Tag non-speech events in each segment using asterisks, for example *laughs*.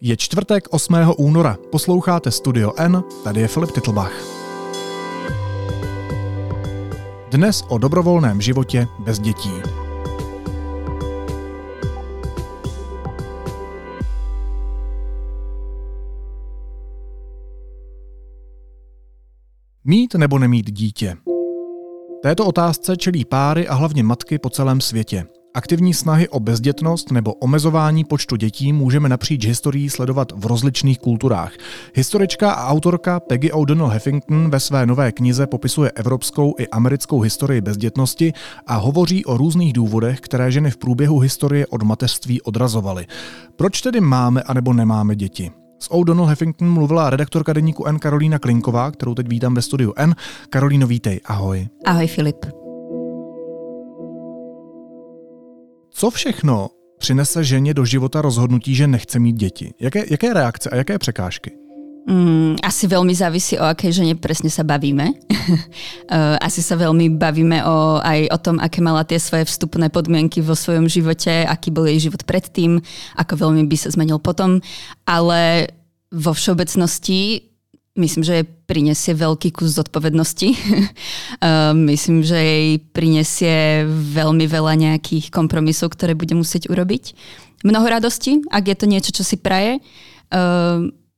Je čtvrtek 8. února. Posloucháte Studio N, tady je Filip Titlbach. Dnes o dobrovolném životě bez dětí. Mít nebo nemít dítě? Této otázce čelí páry a hlavně matky po celém světě. Aktivní snahy o bezdětnost nebo omezování počtu dětí můžeme napříč historií sledovat v rozličných kulturách. Historička a autorka Peggy O'Donnell Heffington ve své nové knize popisuje evropskou i americkou historii bezdětnosti a hovoří o různých důvodech, které ženy v průběhu historie od mateřství odrazovaly. Proč tedy máme anebo nemáme děti? S O'Donnell Heffington mluvila redaktorka deníku N Karolína Klinková, kterou teď vítám ve studiu N. Karolíno, vítej, ahoj. Ahoj Filip. Co všechno přinese ženě do života rozhodnutí, že nechce mít děti? Jaké, jaké reakce a jaké překážky? Mm, asi veľmi závisí o akej žene presne sa bavíme. *laughs* Eh, asi sa veľmi bavíme o, aj o tom, aké mala tie svoje vstupné podmienky vo svojom živote, aký bol jej život predtým, ako veľmi by sa zmenil potom. Ale vo všeobecnosti myslím, že jej prinesie veľký kus zodpovednosti. *laughs* myslím, že jej prinesie veľmi veľa nejakých kompromisov, ktoré bude musieť urobiť. Mnoho radosti, ak je to niečo, čo si praje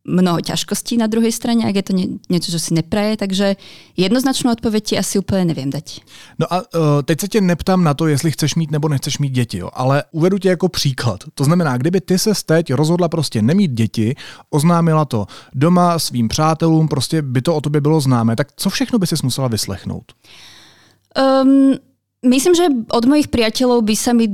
mnoho ťažkostí na druhej strane, ak je to nie, niečo, čo si nepraje, takže jednoznačnou odpověď ti asi úplně nevím dať. No a uh, teď se tě neptám na to, jestli chceš mít nebo nechceš mít děti, jo, ale uvedu tě jako příklad. To znamená, kdyby ty se teď rozhodla prostě nemít děti, oznámila to doma svým přátelům, prostě by to o tobě bylo známé, tak co všechno by si musela vyslechnout? Um, Myslím, že od mojich priateľov by sa mi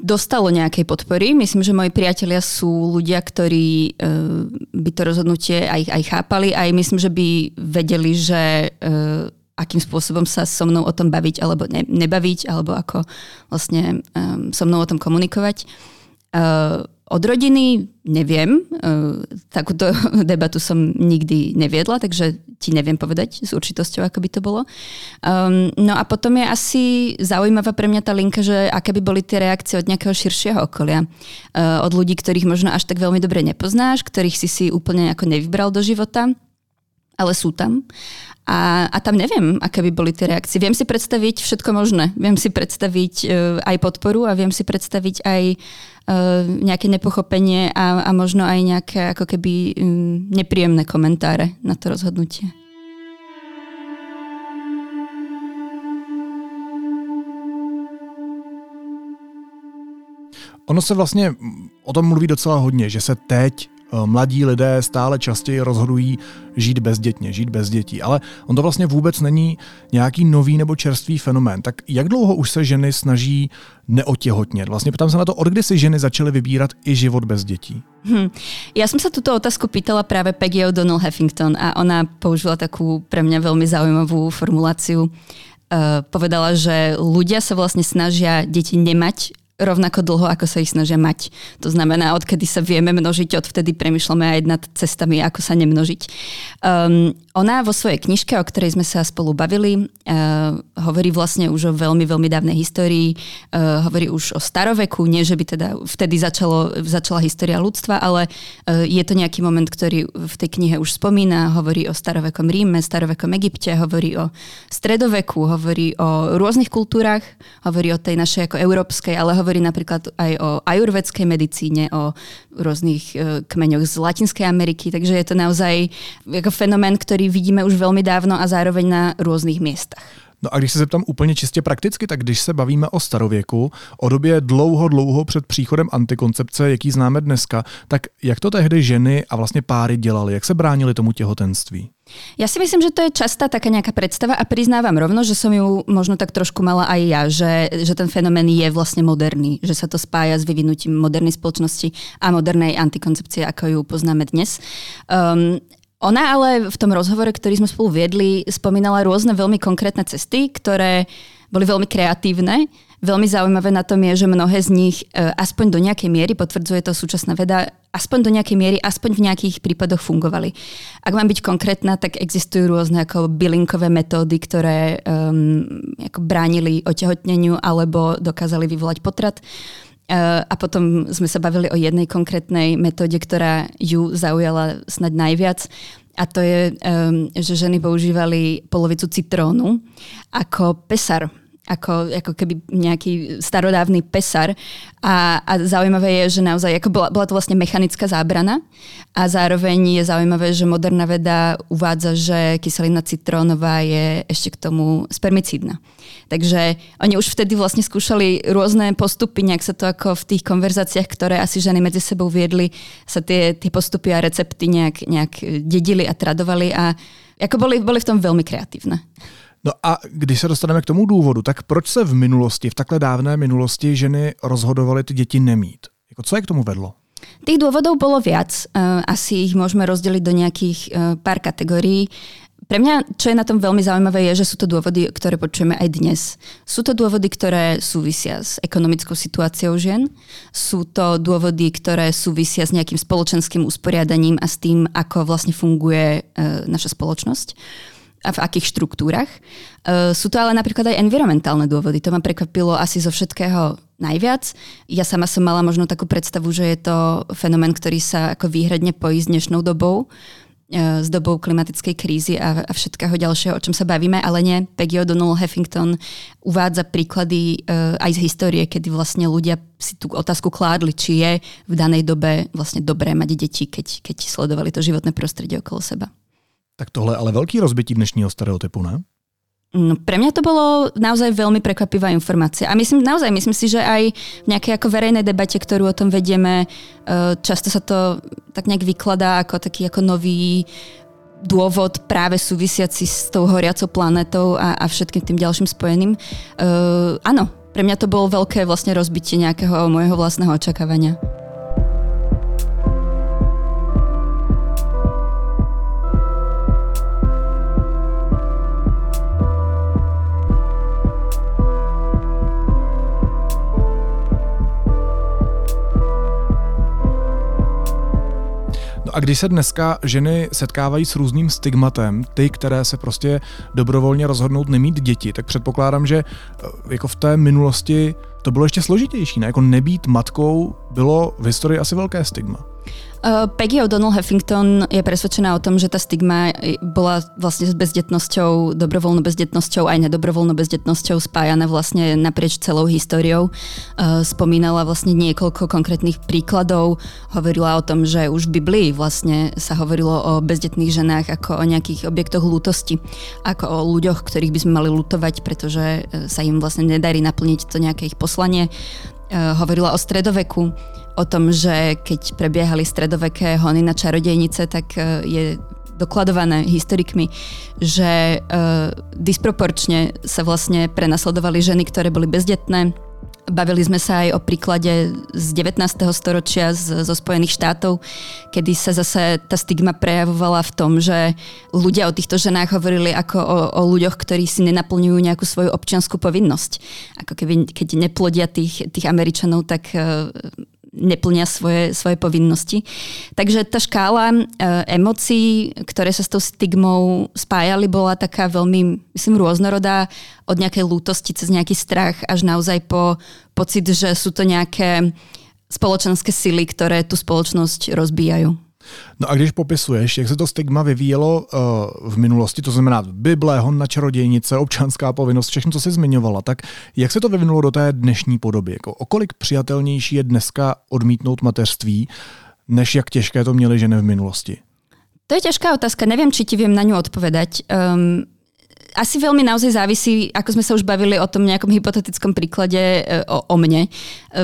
dostalo nejakej podpory. Myslím, že moji priatelia sú ľudia, ktorí uh, by to rozhodnutie aj, aj chápali, aj myslím, že by vedeli, že uh, akým spôsobom sa so mnou o tom baviť alebo ne, nebaviť, alebo ako vlastne um, so mnou o tom komunikovať. Uh, od rodiny neviem, e, takúto *laughs* debatu som nikdy neviedla, takže ti neviem povedať s určitosťou, ako by to bolo. Um, no a potom je asi zaujímavá pre mňa tá linka, že aké by boli tie reakcie od nejakého širšieho okolia. Uh, od ľudí, ktorých možno až tak veľmi dobre nepoznáš, ktorých si si úplne ako nevybral do života, ale sú tam. A, a tam neviem, aké by boli tie reakcie. Viem si predstaviť všetko možné. Viem si predstaviť uh, aj podporu a viem si predstaviť aj uh, nejaké nepochopenie a, a možno aj nejaké ako keby um, nepríjemné komentáre na to rozhodnutie. Ono se vlastně o tom mluví docela hodně, že se teď mladí lidé stále častěji rozhodují žít bezdětně, žít bez dětí. Ale on to vlastně vůbec není nějaký nový nebo čerstvý fenomén. Tak jak dlouho už se ženy snaží neotěhotnět? Vlastně ptám se na to, od kdy si ženy začaly vybírat i život bez dětí? Hmm. Ja som sa túto otázku pýtala práve Peggy O'Donnell Huffington a ona použila takú pre mňa veľmi zaujímavú formuláciu. Uh, povedala, že ľudia sa vlastne snažia deti nemať rovnako dlho, ako sa ich snažia mať. To znamená, odkedy sa vieme množiť, odvtedy premyšľame aj nad cestami, ako sa nemnožiť. Um, ona vo svojej knižke, o ktorej sme sa spolu bavili, uh, hovorí vlastne už o veľmi, veľmi dávnej histórii, uh, hovorí už o staroveku, nie že by teda vtedy začalo, začala história ľudstva, ale uh, je to nejaký moment, ktorý v tej knihe už spomína, hovorí o starovekom Ríme, starovekom Egypte, hovorí o stredoveku, hovorí o rôznych kultúrach, hovorí o tej našej ako európskej, ale hovorí hovorí napríklad aj o ajurvedskej medicíne, o rôznych e, kmeňoch z Latinskej Ameriky, takže je to naozaj ako fenomén, ktorý vidíme už veľmi dávno a zároveň na rôznych miestach. No a když se zeptám úplně čistě prakticky, tak když se bavíme o starověku, o době dlouho, dlouho před příchodem antikoncepce, jaký známe dneska, tak jak to tehdy ženy a vlastně páry dělali? Jak se bránili tomu těhotenství? Ja si myslím, že to je častá taká nejaká predstava a priznávam rovno, že som ju možno tak trošku mala aj ja, že, že ten fenomén je vlastne moderný, že sa to spája s vyvinutím modernej spoločnosti a modernej antikoncepcie, ako ju poznáme dnes. Um, ona ale v tom rozhovore, ktorý sme spolu viedli, spomínala rôzne veľmi konkrétne cesty, ktoré boli veľmi kreatívne. Veľmi zaujímavé na tom je, že mnohé z nich e, aspoň do nejakej miery, potvrdzuje to súčasná veda, aspoň do nejakej miery, aspoň v nejakých prípadoch fungovali. Ak mám byť konkrétna, tak existujú rôzne ako bylinkové metódy, ktoré um, ako bránili otehotneniu alebo dokázali vyvolať potrat. a potom sme sa bavili o jednej konkrétnej metóde, ktorá ju zaujala snad najviac. A to je, že ženy používali polovicu citrónu ako pesar ako, ako keby nejaký starodávny pesar. A, a zaujímavé je, že naozaj, ako bola, bola to vlastne mechanická zábrana a zároveň je zaujímavé, že moderná veda uvádza, že kyselina citrónová je ešte k tomu spermicídna. Takže oni už vtedy vlastne skúšali rôzne postupy, nejak sa to ako v tých konverzáciách, ktoré asi ženy medzi sebou viedli, sa tie, tie postupy a recepty nejak, nejak dedili a tradovali a ako boli, boli v tom veľmi kreatívne. No a když se dostaneme k tomu důvodu, tak proč se v minulosti, v takhle dávné minulosti ženy rozhodovaly ty děti nemít? Jako co je k tomu vedlo? Tých dôvodov bolo viac. Uh, asi ich môžeme rozdeliť do nejakých uh, pár kategórií. Pre mňa, čo je na tom veľmi zaujímavé, je, že sú to dôvody, ktoré počujeme aj dnes. Sú to dôvody, ktoré súvisia s ekonomickou situáciou žien. Sú to dôvody, ktoré súvisia s nejakým spoločenským usporiadaním a s tým, ako vlastne funguje uh, naša spoločnosť a v akých štruktúrach. Uh, sú to ale napríklad aj environmentálne dôvody. To ma prekvapilo asi zo všetkého najviac. Ja sama som mala možno takú predstavu, že je to fenomén, ktorý sa ako výhradne pojí s dnešnou dobou, uh, s dobou klimatickej krízy a, a všetkého ďalšieho, o čom sa bavíme, ale nie. Peggy O'Donnell Huffington uvádza príklady uh, aj z histórie, kedy vlastne ľudia si tú otázku kládli, či je v danej dobe vlastne dobré mať deti, keď, keď sledovali to životné prostredie okolo seba. Tak tohle ale veľký rozbití dnešního stereotypu, ne? No, pre mňa to bolo naozaj veľmi prekvapivá informácia. A myslím, naozaj myslím si, že aj v nejakej ako verejnej debate, ktorú o tom vedieme, e, často sa to tak nejak vykladá ako taký ako nový dôvod práve súvisiaci s tou horiacou planetou a, a všetkým tým ďalším spojeným. Uh, áno, pre mňa to bolo veľké vlastne rozbitie nejakého môjho vlastného očakávania. No a když se dneska ženy setkávají s různým stigmatem, ty, které se prostě dobrovolně rozhodnout nemít děti, tak předpokládám, že eh, jako v té minulosti to bylo ještě složitější. Ne? Jako nebýt matkou bylo v historii asi velké stigma. Uh, Peggy O'Donnell Huffington je presvedčená o tom, že tá stigma bola vlastne s bezdetnosťou, dobrovoľnou bezdetnosťou aj nedobrovoľnou bezdetnosťou spájana vlastne naprieč celou históriou. Uh, spomínala vlastne niekoľko konkrétnych príkladov, hovorila o tom, že už v Biblii vlastne sa hovorilo o bezdetných ženách ako o nejakých objektoch lútosti, ako o ľuďoch, ktorých by sme mali lutovať, pretože uh, sa im vlastne nedarí naplniť to nejaké ich poslanie. Hovorila o stredoveku, o tom, že keď prebiehali stredoveké hony na čarodejnice, tak e, je dokladované historikmi, že uh, disproporčne sa vlastne prenasledovali ženy, ktoré boli bezdetné. Bavili sme sa aj o príklade z 19. storočia z, zo Spojených štátov, kedy sa zase tá stigma prejavovala v tom, že ľudia o týchto ženách hovorili ako o, o ľuďoch, ktorí si nenaplňujú nejakú svoju občianskú povinnosť. Ako keby, keď neplodia tých, tých Američanov, tak uh, neplnia svoje, svoje povinnosti. Takže tá škála e, emócií, ktoré sa s tou stigmou spájali, bola taká veľmi, myslím, rôznorodá od nejakej lútosti cez nejaký strach až naozaj po pocit, že sú to nejaké spoločenské sily, ktoré tú spoločnosť rozbíjajú. No a když popisuješ, jak se to stigma vyvíjelo uh, v minulosti, to znamená Bible, hon na čarodějnice, občanská povinnost, všechno, co jsi zmiňovala, tak jak se to vyvinulo do té dnešní podoby? Jako, o kolik přijatelnější je dneska odmítnout mateřství, než jak těžké to měly ženy v minulosti? To je ťažká otázka, neviem, či ti viem na ňu odpovedať. Um, asi veľmi naozaj závisí, ako sme sa už bavili o tom nejakom hypotetickom príklade e, o, o mne. E,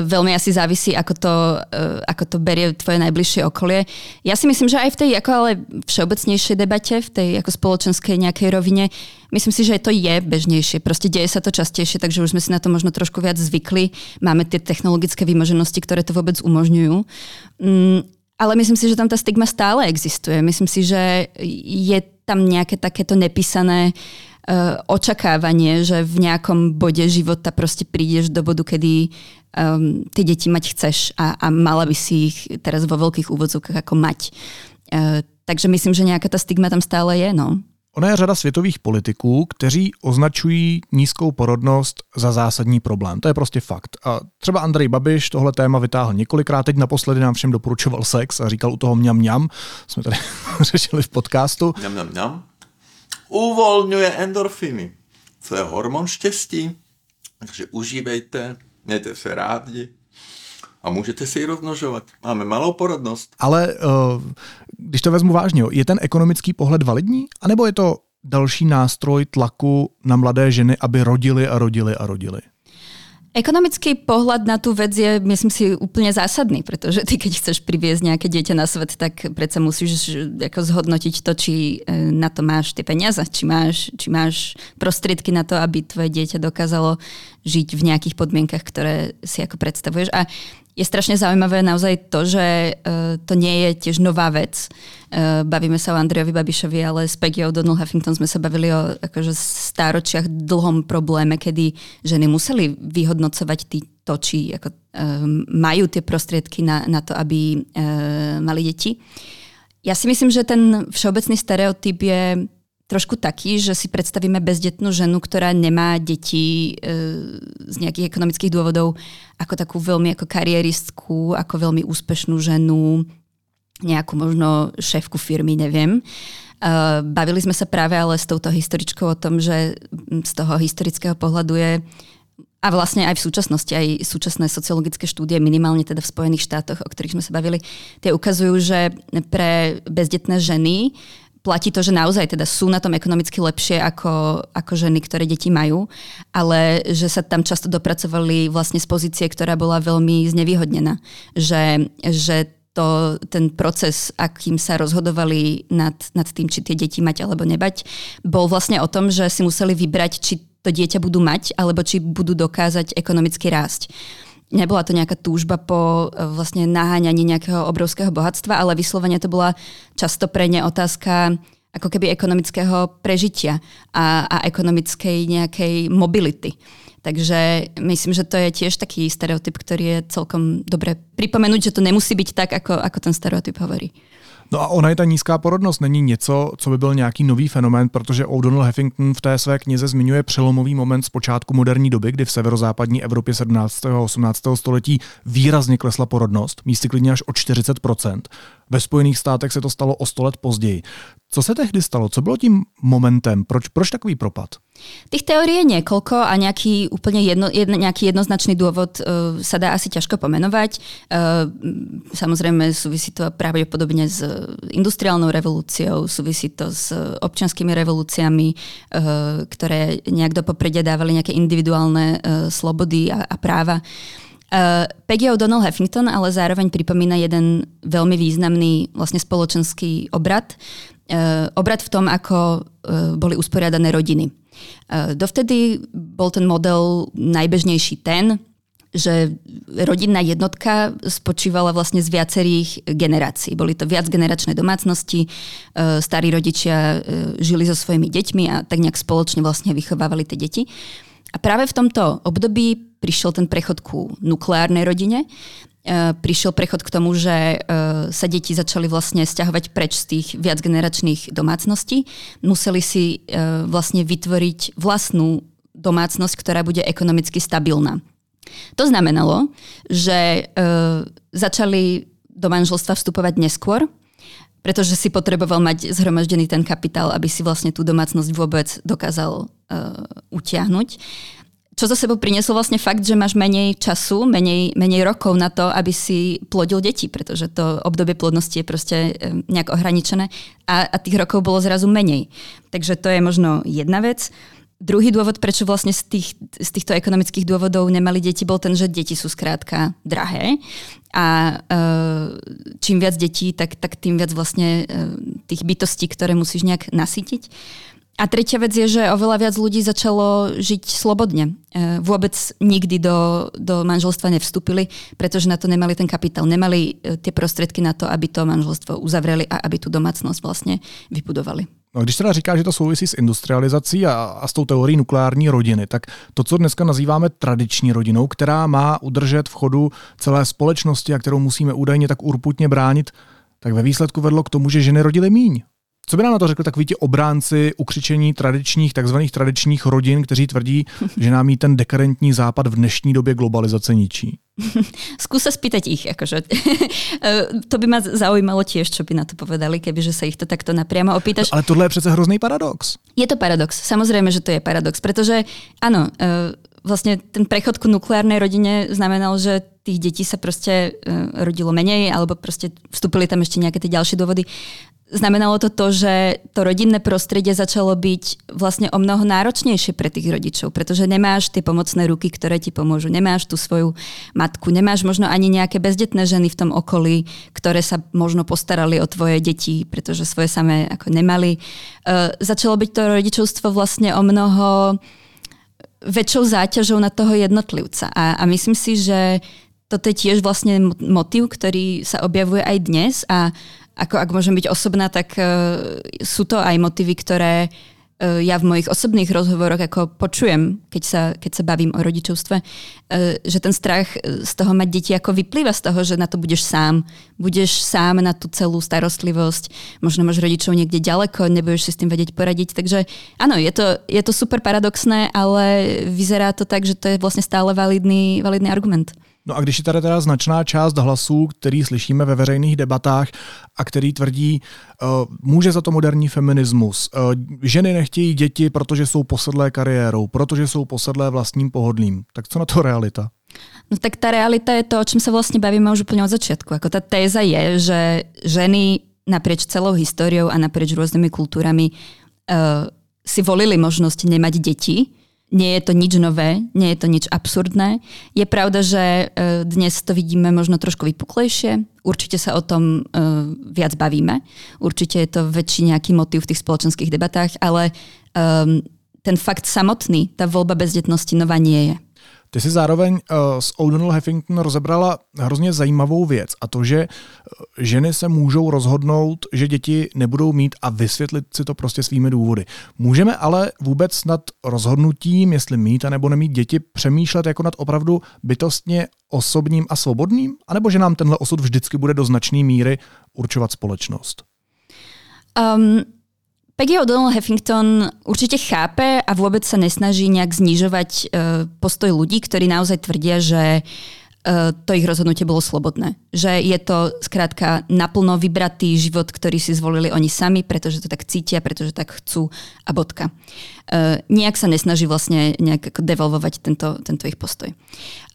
veľmi asi závisí, ako to, e, ako to berie tvoje najbližšie okolie. Ja si myslím, že aj v tej ako ale všeobecnejšej debate, v tej ako spoločenskej nejakej rovine, myslím si, že to je bežnejšie. Proste deje sa to častejšie, takže už sme si na to možno trošku viac zvykli. Máme tie technologické vymoženosti, ktoré to vôbec umožňujú. Mm, ale myslím si, že tam tá stigma stále existuje. Myslím si, že je tam nejaké takéto nepísané uh, očakávanie, že v nejakom bode života proste prídeš do bodu, kedy um, tie deti mať chceš a, a mala by si ich teraz vo veľkých úvodzovkách ako mať. Uh, takže myslím, že nejaká tá stigma tam stále je. No. Ona je řada světových politiků, kteří označují nízkou porodnost za zásadní problém. To je prostě fakt. A třeba Andrej Babiš tohle téma vytáhl několikrát, teď naposledy nám všem doporučoval sex a říkal u toho mňam mňam. Jsme tady *laughs* řešili v podcastu. Mňam mňam mňam. Uvolňuje endorfiny. Co je hormon štěstí. Takže užívejte, mějte se rádi a můžete si ji rozmnožovat. Máme malou porodnost. Ale uh, když to vezmu vážně, je ten ekonomický pohled validní? A nebo je to další nástroj tlaku na mladé ženy, aby rodili a rodili a rodili? Ekonomický pohľad na tú vec je, myslím si, úplne zásadný, pretože ty, keď chceš priviesť nejaké dieťa na svet, tak predsa musíš ako zhodnotiť to, či e, na to máš tie peniaze, či máš, či máš prostriedky na to, aby tvoje dieťa dokázalo žiť v nejakých podmienkach, ktoré si ako predstavuješ. A je strašne zaujímavé naozaj to, že uh, to nie je tiež nová vec. Uh, bavíme sa o Andrejovi Babišovi, ale s Peggy O'Donnell Huffington sme sa bavili o akože stáročiach dlhom probléme, kedy ženy museli vyhodnocovať tí, to, či ako, uh, majú tie prostriedky na, na to, aby uh, mali deti. Ja si myslím, že ten všeobecný stereotyp je trošku taký, že si predstavíme bezdetnú ženu, ktorá nemá deti e, z nejakých ekonomických dôvodov ako takú veľmi ako kariéristku, ako veľmi úspešnú ženu, nejakú možno šéfku firmy, neviem. E, bavili sme sa práve ale s touto historičkou o tom, že z toho historického pohľadu je a vlastne aj v súčasnosti, aj súčasné sociologické štúdie, minimálne teda v Spojených štátoch, o ktorých sme sa bavili, tie ukazujú, že pre bezdetné ženy platí to, že naozaj teda sú na tom ekonomicky lepšie ako, ako ženy, ktoré deti majú, ale že sa tam často dopracovali vlastne z pozície, ktorá bola veľmi znevýhodnená. Že, že to, ten proces, akým sa rozhodovali nad, nad tým, či tie deti mať alebo nebať, bol vlastne o tom, že si museli vybrať, či to dieťa budú mať, alebo či budú dokázať ekonomicky rásť nebola to nejaká túžba po e, vlastne naháňaní nejakého obrovského bohatstva, ale vyslovene to bola často pre ne otázka ako keby ekonomického prežitia a, a ekonomickej nejakej mobility. Takže myslím, že to je tiež taký stereotyp, ktorý je celkom dobre pripomenúť, že to nemusí byť tak, ako, ako ten stereotyp hovorí. No a ona je ta nízká porodnost není něco, co by byl nějaký nový fenomén, protože O'Donnell Heffington v té své knize zmiňuje přelomový moment z počátku moderní doby, kdy v severozápadní Evropě 17. a 18. století výrazně klesla porodnost, místy klidně až o 40%. Ve Spojených státech se to stalo o 100 let později. Co se tehdy stalo? Co bylo tím momentem? Proč, proč takový propad? Tých teórií je niekoľko a nejaký úplne jedno, jedno, nejaký jednoznačný dôvod uh, sa dá asi ťažko pomenovať. Uh, samozrejme súvisí to pravdepodobne s industriálnou revolúciou, súvisí to s občanskými revolúciami, uh, ktoré nejak do popredia dávali nejaké individuálne uh, slobody a, a práva. Uh, Peggy O'Donnell Huffington ale zároveň pripomína jeden veľmi významný vlastne spoločenský obrad, Eh, obrad v tom, ako eh, boli usporiadané rodiny. Eh, dovtedy bol ten model najbežnejší ten, že rodinná jednotka spočívala vlastne z viacerých generácií. Boli to viacgeneračné domácnosti, starí rodičia žili so svojimi deťmi a tak nejak spoločne vlastne vychovávali tie deti. A práve v tomto období prišiel ten prechod ku nukleárnej rodine E, prišiel prechod k tomu, že e, sa deti začali vlastne stiahovať preč z tých viacgeneračných domácností. Museli si e, vlastne vytvoriť vlastnú domácnosť, ktorá bude ekonomicky stabilná. To znamenalo, že začali do manželstva vstupovať neskôr, pretože si potreboval mať zhromaždený ten kapitál, aby si vlastne tú domácnosť vôbec dokázal uh, utiahnuť čo za sebou prinieslo vlastne fakt, že máš menej času, menej, menej rokov na to, aby si plodil deti, pretože to obdobie plodnosti je proste nejak ohraničené a, a tých rokov bolo zrazu menej. Takže to je možno jedna vec. Druhý dôvod, prečo vlastne z, tých, z týchto ekonomických dôvodov nemali deti, bol ten, že deti sú skrátka drahé a e, čím viac detí, tak, tak tým viac vlastne e, tých bytostí, ktoré musíš nejak nasytiť. A tretia vec je, že oveľa viac ľudí začalo žiť slobodne. E, vôbec nikdy do, do manželstva nevstúpili, pretože na to nemali ten kapitál, nemali e, tie prostriedky na to, aby to manželstvo uzavreli a aby tu domácnosť vlastne vybudovali. No, když teda říká, že to souvisí s industrializací a, a s tou teorií nukleární rodiny, tak to, co dneska nazýváme tradiční rodinou, která má udržet v chodu celé společnosti a kterou musíme údajně tak urputně bránit, tak ve výsledku vedlo k tomu, že ženy rodily míň. Co by nám na to řekli takový ti obránci ukřičení tradičních, takzvaných tradičních rodin, kteří tvrdí, *laughs* že nám jí ten dekadentní západ v dnešní době globalizace ničí? *laughs* Skús sa spýtať ich. Akože. *laughs* to by ma zaujímalo tiež, čo by na to povedali, kebyže sa ich to takto napriamo opýtaš. Ale tohle je přece hrozný paradox. Je to paradox. Samozrejme, že to je paradox, pretože áno, e, vlastne ten prechod ku nukleárnej rodine znamenal, že tých detí sa proste e, rodilo menej, alebo proste vstúpili tam ešte nejaké tie ďalšie dôvody. Znamenalo to to, že to rodinné prostredie začalo byť vlastne o mnoho náročnejšie pre tých rodičov, pretože nemáš tie pomocné ruky, ktoré ti pomôžu, nemáš tú svoju matku, nemáš možno ani nejaké bezdetné ženy v tom okolí, ktoré sa možno postarali o tvoje deti, pretože svoje samé ako nemali. Uh, začalo byť to rodičovstvo vlastne o mnoho väčšou záťažou na toho jednotlivca. A, a myslím si, že toto je tiež vlastne motiv, ktorý sa objavuje aj dnes a ako ak môžem byť osobná, tak uh, sú to aj motivy, ktoré uh, ja v mojich osobných rozhovoroch ako počujem, keď sa, keď sa bavím o rodičovstve, uh, že ten strach z toho mať deti ako vyplýva z toho, že na to budeš sám. Budeš sám na tú celú starostlivosť, možno máš rodičov niekde ďaleko, nebudeš si s tým vedieť poradiť. Takže áno, je to, je to super paradoxné, ale vyzerá to tak, že to je vlastne stále validný, validný argument. No a když je tady teda značná část hlasů, který slyšíme ve veřejných debatách a který tvrdí, uh, může za to moderní feminismus, uh, ženy nechtějí děti, protože jsou posedlé kariérou, protože jsou posedlé vlastním pohodlím. Tak co na to realita? No tak tá realita je to, o čom sa vlastne bavíme už úplne od začiatku. Ako tá téza je, že ženy naprieč celou históriou a naprieč rôznymi kultúrami uh, si volili možnosť nemať deti, nie je to nič nové, nie je to nič absurdné. Je pravda, že e, dnes to vidíme možno trošku vypuklejšie. Určite sa o tom e, viac bavíme. Určite je to väčší nejaký motív v tých spoločenských debatách, ale um, ten fakt samotný, tá voľba bezdetnosti nová nie je. Ty si zároveň uh, s O'Donnell Huffington rozebrala hrozně zajímavou věc a to, že uh, ženy se můžou rozhodnout, že děti nebudou mít a vysvětlit si to prostě svými důvody. Můžeme ale vůbec nad rozhodnutím, jestli mít a nebo nemít děti, přemýšlet jako nad opravdu bytostně osobním a svobodným? A nebo že nám tenhle osud vždycky bude do značné míry určovat společnost? Um, Peggy O'Donnell Huffington určite chápe a vôbec sa nesnaží nejak znižovať uh, postoj ľudí, ktorí naozaj tvrdia, že uh, to ich rozhodnutie bolo slobodné. Že je to skrátka naplno vybratý život, ktorý si zvolili oni sami, pretože to tak cítia, pretože tak chcú a bodka. Uh, nejak sa nesnaží vlastne nejak devolvovať tento, tento ich postoj.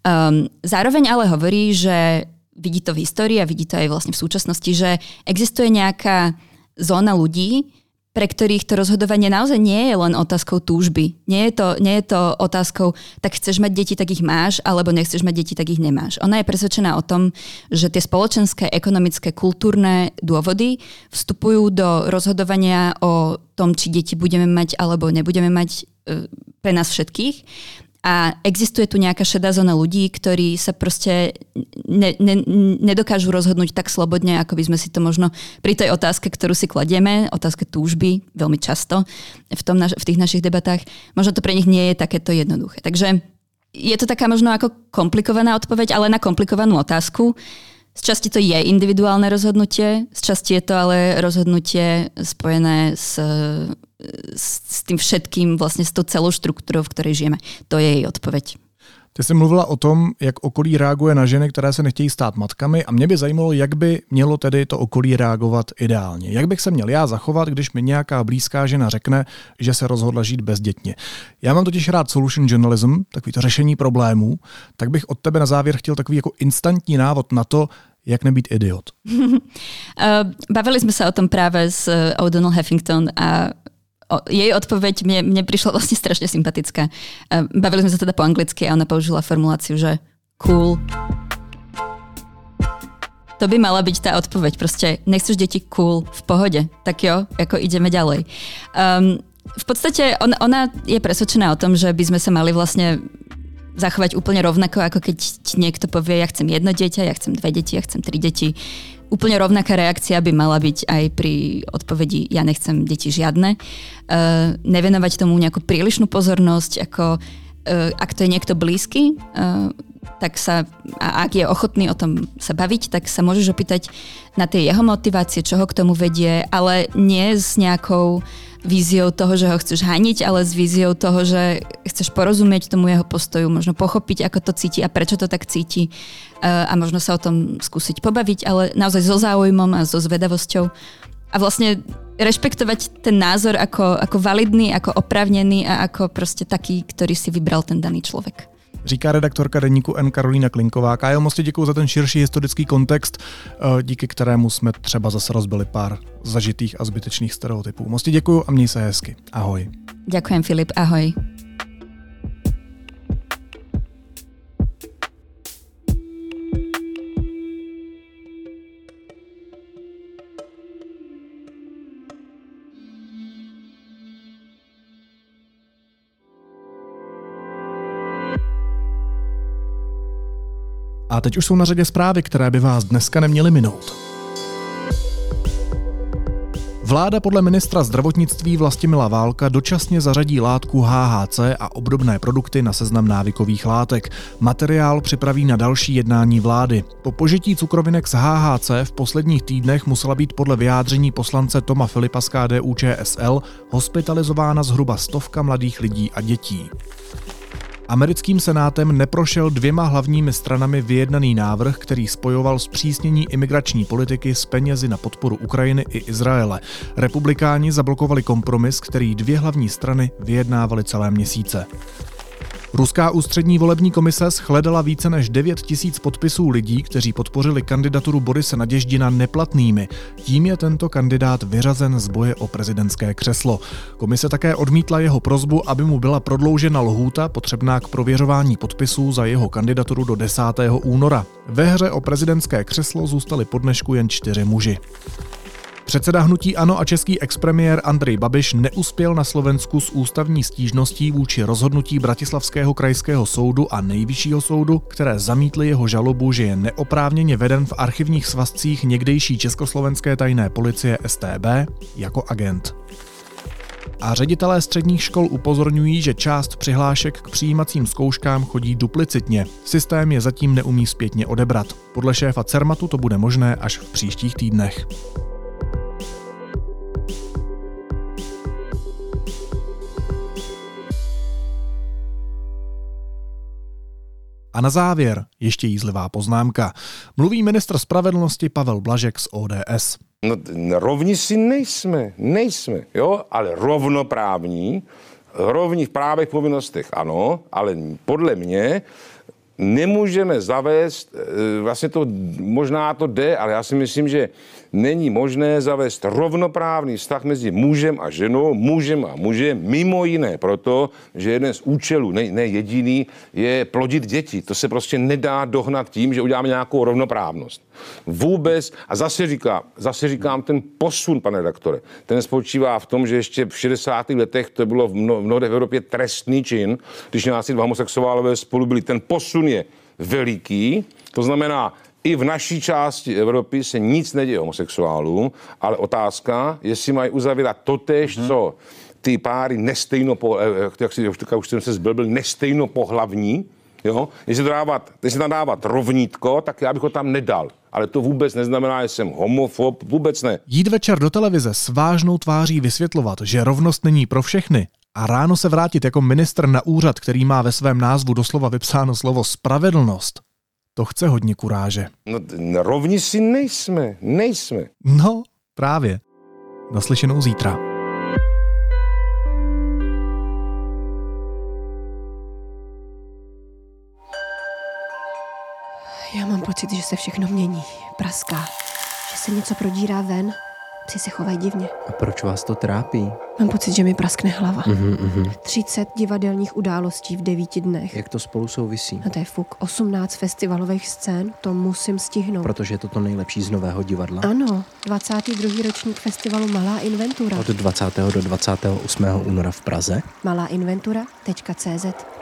Um, zároveň ale hovorí, že vidí to v histórii a vidí to aj vlastne v súčasnosti, že existuje nejaká zóna ľudí, pre ktorých to rozhodovanie naozaj nie je len otázkou túžby. Nie je, to, nie je to otázkou, tak chceš mať deti, tak ich máš, alebo nechceš mať deti, tak ich nemáš. Ona je presvedčená o tom, že tie spoločenské, ekonomické, kultúrne dôvody vstupujú do rozhodovania o tom, či deti budeme mať alebo nebudeme mať e, pre nás všetkých a existuje tu nejaká šedá zóna ľudí, ktorí sa proste ne, ne, nedokážu rozhodnúť tak slobodne, ako by sme si to možno pri tej otázke, ktorú si kladieme, otázke túžby, veľmi často v, tom v tých našich debatách, možno to pre nich nie je takéto jednoduché. Takže je to taká možno ako komplikovaná odpoveď, ale na komplikovanú otázku. Z časti to je individuálne rozhodnutie, z časti je to ale rozhodnutie spojené s s tým všetkým, vlastne s tou celou štruktúrou, v ktorej žijeme. To je jej odpoveď. Ty jsi mluvila o tom, jak okolí reaguje na ženy, které se nechtějí stát matkami a mě by zajímalo, jak by mělo tedy to okolí reagovat ideálně. Jak bych se měl já zachovat, když mi nějaká blízká žena řekne, že se rozhodla žít bezdětně. Já mám totiž rád solution journalism, takový to řešení problémů, tak bych od tebe na závěr chtěl takový jako instantní návod na to, jak nebýt idiot. *laughs* Bavili sme sa o tom práve s O'Donnell Heffington a jej odpoveď mne, mne prišla vlastne strašne sympatická. Bavili sme sa teda po anglicky a ona použila formuláciu, že cool. To by mala byť tá odpoveď. Proste nechceš deti cool, v pohode. Tak jo, ako ideme ďalej. Um, v podstate on, ona je presvedčená o tom, že by sme sa mali vlastne zachovať úplne rovnako, ako keď ti niekto povie, ja chcem jedno dieťa, ja chcem dve deti, ja chcem tri deti Úplne rovnaká reakcia by mala byť aj pri odpovedi ja nechcem deti žiadne. Uh, nevenovať tomu nejakú prílišnú pozornosť, ako ak to je niekto blízky, tak sa, a ak je ochotný o tom sa baviť, tak sa môžeš opýtať na tie jeho motivácie, čo ho k tomu vedie, ale nie s nejakou víziou toho, že ho chceš haniť, ale s víziou toho, že chceš porozumieť tomu jeho postoju, možno pochopiť, ako to cíti a prečo to tak cíti a možno sa o tom skúsiť pobaviť, ale naozaj so záujmom a so zvedavosťou. A vlastne rešpektovať ten názor ako, ako validný, ako opravnený a ako proste taký, ktorý si vybral ten daný človek říká redaktorka deníku N. Karolína Klinková. Kájo, moc děkuji za ten širší historický kontext, eh, díky kterému jsme třeba zase rozbili pár zažitých a zbytečných stereotypů. Moc děkuji a měj se hezky. Ahoj. Ďakujem Filip, ahoj. Teď už jsou na řadě zprávy, které by vás dneska neměly minout. Vláda podle ministra zdravotnictví Vlastimila Válka dočasně zařadí látku HHC a obdobné produkty na seznam návykových látek. Materiál připraví na další jednání vlády. Po požití cukrovinek s HHC v posledních týdnech musela být podle vyjádření poslance Toma Filipa z KDU ČSL hospitalizována zhruba stovka mladých lidí a dětí. Americkým senátem neprošel dvěma hlavními stranami vyjednaný návrh, který spojoval zpřísnění imigrační politiky s penězi na podporu Ukrajiny i Izraele. Republikáni zablokovali kompromis, který dvě hlavní strany vyjednávali celé měsíce. Ruská ústřední volební komise shledala více než 9 tisíc podpisů lidí, kteří podpořili kandidaturu Borise Naděždina neplatnými. Tím je tento kandidát vyřazen z boje o prezidentské křeslo. Komise také odmítla jeho prozbu, aby mu byla prodloužena lhůta potřebná k prověřování podpisů za jeho kandidaturu do 10. února. Ve hře o prezidentské křeslo zůstali po dnešku jen čtyři muži. Předseda hnutí Ano a český expremiér Andrej Babiš neuspěl na Slovensku s ústavní stížností vůči rozhodnutí Bratislavského krajského soudu a nejvyššího soudu, které zamítly jeho žalobu, že je neoprávněně veden v archivních svazcích někdejší československé tajné policie STB jako agent. A ředitelé středních škol upozorňují, že část přihlášek k přijímacím zkouškám chodí duplicitně. Systém je zatím neumí zpětně odebrat. Podle šéfa Cermatu to bude možné až v příštích týdnech. A na závěr ještě jízlivá poznámka. Mluví ministr spravedlnosti Pavel Blažek z ODS. No, rovni si nejsme, nejsme, jo, ale rovnoprávní, rovní v právech, povinnostech ano, ale podle mě nemůžeme zavést, e, vlastně to možná to jde, ale já si myslím, že není možné zavést rovnoprávný vztah mezi mužem a ženou, mužem a mužem, mimo jiné proto, že jeden z účelů, ne, ne jediný, je plodit děti. To se prostě nedá dohnat tím, že uděláme nějakou rovnoprávnost. Vůbec, a zase, říká, zase říkám, ten posun, pane redaktore, ten spočívá v tom, že ještě v 60. letech to bylo v mnohde v Evropě trestný čin, když nějací dva homosexuálové spolu byli. Ten posun je veliký, to znamená, i v naší části Evropy se nic neděje homosexuálům, ale otázka, jestli mají uzavírat totéž, mm-hmm. co ty páry nestejno, po, eh, eh, jak si už jsem se zblbil, nestejno pohlavní, jo? Jestli, dávat, jestli tam dávat rovnítko, tak já bych ho tam nedal. Ale to vůbec neznamená, že jsem homofob, vůbec ne. Jít večer do televize s vážnou tváří vysvětlovat, že rovnost není pro všechny a ráno se vrátit jako ministr na úřad, který má ve svém názvu doslova vypsáno slovo spravedlnost, to chce hodně kuráže. No, rovni si nejsme, nejsme. No, právě. Naslyšenou zítra. Já mám pocit, že se všechno mění, praská, že se něco prodírá ven Psi se chovají divně. A proč vás to trápí? Mám pocit, že mi praskne hlava. Uh-huh, uh-huh. 30 divadelních událostí v devíti dnech. Jak to spolu souvisí? A to je fuk. 18 festivalových scén, to musím stihnout. Protože je to to nejlepší z nového divadla? Ano, 22. ročník festivalu Malá inventura. Od 20. do 28. února v Praze? Maláinventura.cz